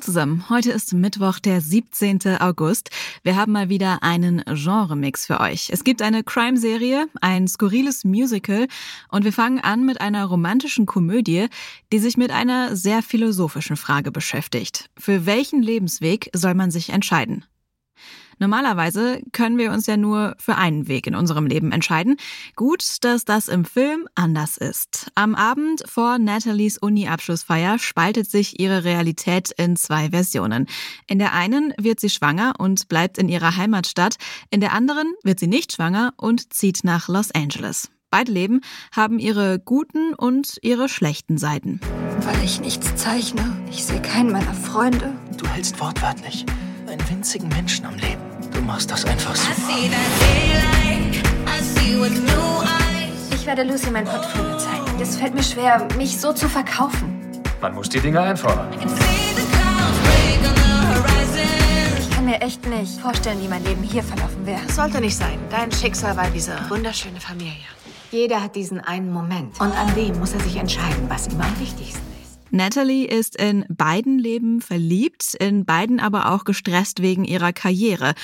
Zusammen, heute ist Mittwoch, der 17. August. Wir haben mal wieder einen Genre-Mix für euch. Es gibt eine Crime-Serie, ein skurriles Musical und wir fangen an mit einer romantischen Komödie, die sich mit einer sehr philosophischen Frage beschäftigt. Für welchen Lebensweg soll man sich entscheiden? Normalerweise können wir uns ja nur für einen Weg in unserem Leben entscheiden. Gut, dass das im Film anders ist. Am Abend vor Nathalies Uni-Abschlussfeier spaltet sich ihre Realität in zwei Versionen. In der einen wird sie schwanger und bleibt in ihrer Heimatstadt. In der anderen wird sie nicht schwanger und zieht nach Los Angeles. Beide Leben haben ihre guten und ihre schlechten Seiten. Weil ich nichts zeichne. Ich sehe keinen meiner Freunde. Du hältst wortwörtlich einen winzigen Menschen am Leben. Du machst das einfach super. Ich werde Lucy mein Portfolio zeigen. Es fällt mir schwer, mich so zu verkaufen. Man muss die Dinge einfordern. Ich kann mir echt nicht vorstellen, wie mein Leben hier verlaufen wäre. Sollte nicht sein. Dein Schicksal war diese wunderschöne Familie. Jeder hat diesen einen Moment. Und an dem muss er sich entscheiden, was ihm am wichtigsten ist. Natalie ist in beiden Leben verliebt, in beiden aber auch gestresst wegen ihrer Karriere.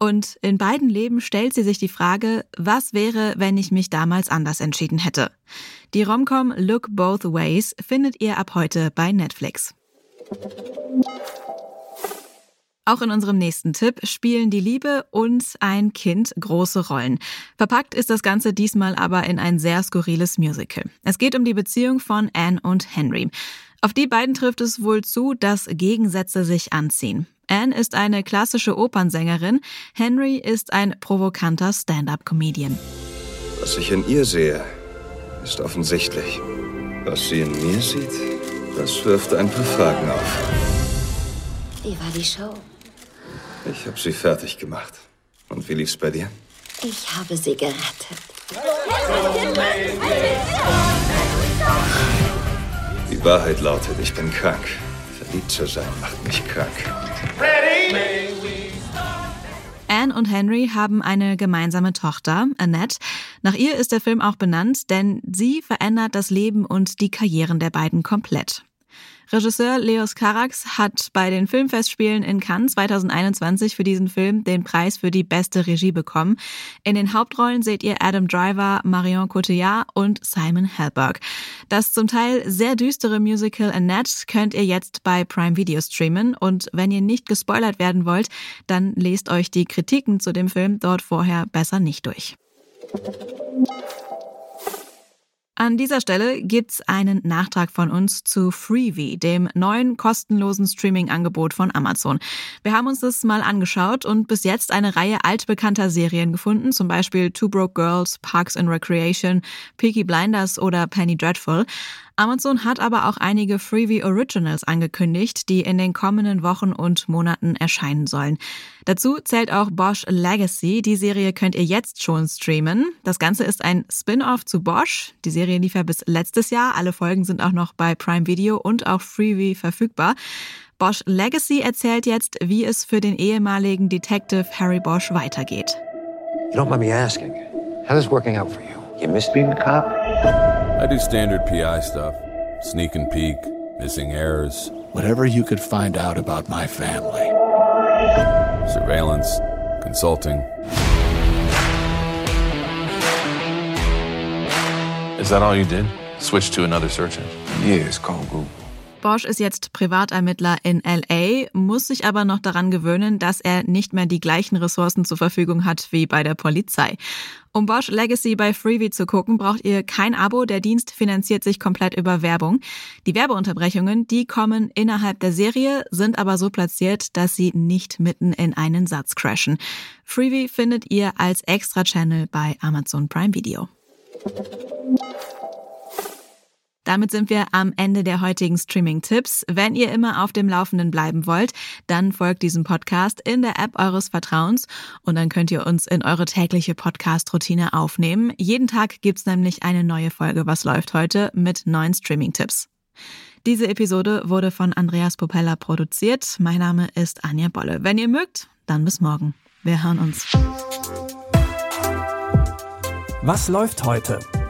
Und in beiden Leben stellt sie sich die Frage, was wäre, wenn ich mich damals anders entschieden hätte? Die Romcom Look Both Ways findet ihr ab heute bei Netflix. Auch in unserem nächsten Tipp spielen die Liebe und ein Kind große Rollen. Verpackt ist das Ganze diesmal aber in ein sehr skurriles Musical. Es geht um die Beziehung von Anne und Henry. Auf die beiden trifft es wohl zu, dass Gegensätze sich anziehen. Anne ist eine klassische Opernsängerin, Henry ist ein provokanter Stand-up-Comedian. Was ich in ihr sehe, ist offensichtlich. Was sie in mir sieht, das wirft ein paar Fragen auf. Wie war die Show? Ich habe sie fertig gemacht. Und wie lief's bei dir? Ich habe sie gerettet. Die Wahrheit lautet, ich bin krank. Verliebt zu sein macht mich krank. Anne und Henry haben eine gemeinsame Tochter, Annette. Nach ihr ist der Film auch benannt, denn sie verändert das Leben und die Karrieren der beiden komplett. Regisseur Leos Carax hat bei den Filmfestspielen in Cannes 2021 für diesen Film den Preis für die beste Regie bekommen. In den Hauptrollen seht ihr Adam Driver, Marion Cotillard und Simon Helberg. Das zum Teil sehr düstere Musical Annette könnt ihr jetzt bei Prime Video streamen und wenn ihr nicht gespoilert werden wollt, dann lest euch die Kritiken zu dem Film dort vorher besser nicht durch. An dieser Stelle gibt's einen Nachtrag von uns zu Freevee, dem neuen kostenlosen Streaming-Angebot von Amazon. Wir haben uns das mal angeschaut und bis jetzt eine Reihe altbekannter Serien gefunden, zum Beispiel Two Broke Girls, Parks and Recreation, Peaky Blinders oder Penny Dreadful. Amazon hat aber auch einige Freebie Originals angekündigt, die in den kommenden Wochen und Monaten erscheinen sollen. Dazu zählt auch Bosch Legacy. Die Serie könnt ihr jetzt schon streamen. Das Ganze ist ein Spin-off zu Bosch. Die Serie lief ja bis letztes Jahr. Alle Folgen sind auch noch bei Prime Video und auch Freebie verfügbar. Bosch Legacy erzählt jetzt, wie es für den ehemaligen Detective Harry Bosch weitergeht. You don't mind me asking, how is working out for you? You miss being a cop? I do standard PI stuff sneak and peek, missing errors. Whatever you could find out about my family. Surveillance, consulting. Is that all you did? Switch to another search engine? Yeah, it's called Google. Bosch ist jetzt Privatermittler in LA, muss sich aber noch daran gewöhnen, dass er nicht mehr die gleichen Ressourcen zur Verfügung hat wie bei der Polizei. Um Bosch Legacy bei Freebie zu gucken, braucht ihr kein Abo. Der Dienst finanziert sich komplett über Werbung. Die Werbeunterbrechungen, die kommen innerhalb der Serie, sind aber so platziert, dass sie nicht mitten in einen Satz crashen. Freebie findet ihr als Extra-Channel bei Amazon Prime Video. Damit sind wir am Ende der heutigen Streaming-Tipps. Wenn ihr immer auf dem Laufenden bleiben wollt, dann folgt diesem Podcast in der App eures Vertrauens und dann könnt ihr uns in eure tägliche Podcast-Routine aufnehmen. Jeden Tag gibt's nämlich eine neue Folge Was läuft heute mit neuen Streaming-Tipps. Diese Episode wurde von Andreas Popella produziert. Mein Name ist Anja Bolle. Wenn ihr mögt, dann bis morgen. Wir hören uns. Was läuft heute?